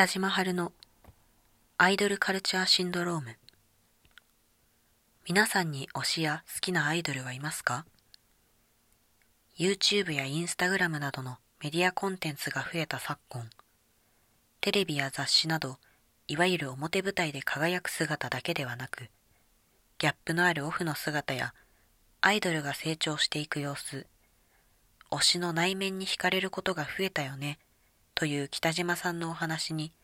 北島春のアイドルカルチャーシンドローム。皆さんに推しや好きなアイドルはいますか ?YouTube や Instagram などのメディアコンテンツが増えた昨今。テレビや雑誌などいわゆる表舞台で輝く姿だけではなくギャップのあるオフの姿やアイドルが成長していく様子推しの内面に惹かれることが増えたよね。という北島さんのお話に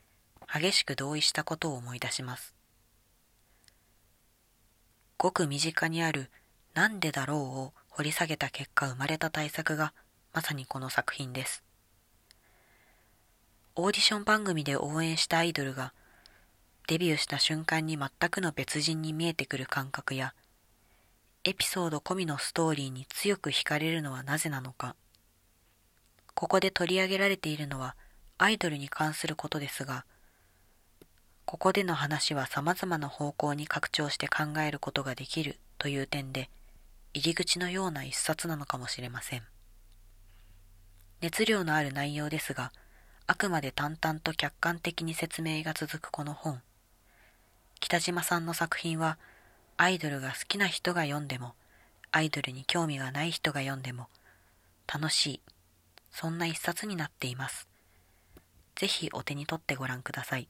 激しく同意したことを思い出します。ごく身近にあるなんでだろうを掘り下げた結果生まれた対策がまさにこの作品です。オーディション番組で応援したアイドルがデビューした瞬間に全くの別人に見えてくる感覚やエピソード込みのストーリーに強く惹かれるのはなぜなのかここで取り上げられているのはアイドルに関することですが、ここでの話は様々な方向に拡張して考えることができるという点で、入り口のような一冊なのかもしれません。熱量のある内容ですが、あくまで淡々と客観的に説明が続くこの本。北島さんの作品は、アイドルが好きな人が読んでも、アイドルに興味がない人が読んでも、楽しい、そんな一冊になっています。ぜひお手に取ってご覧ください。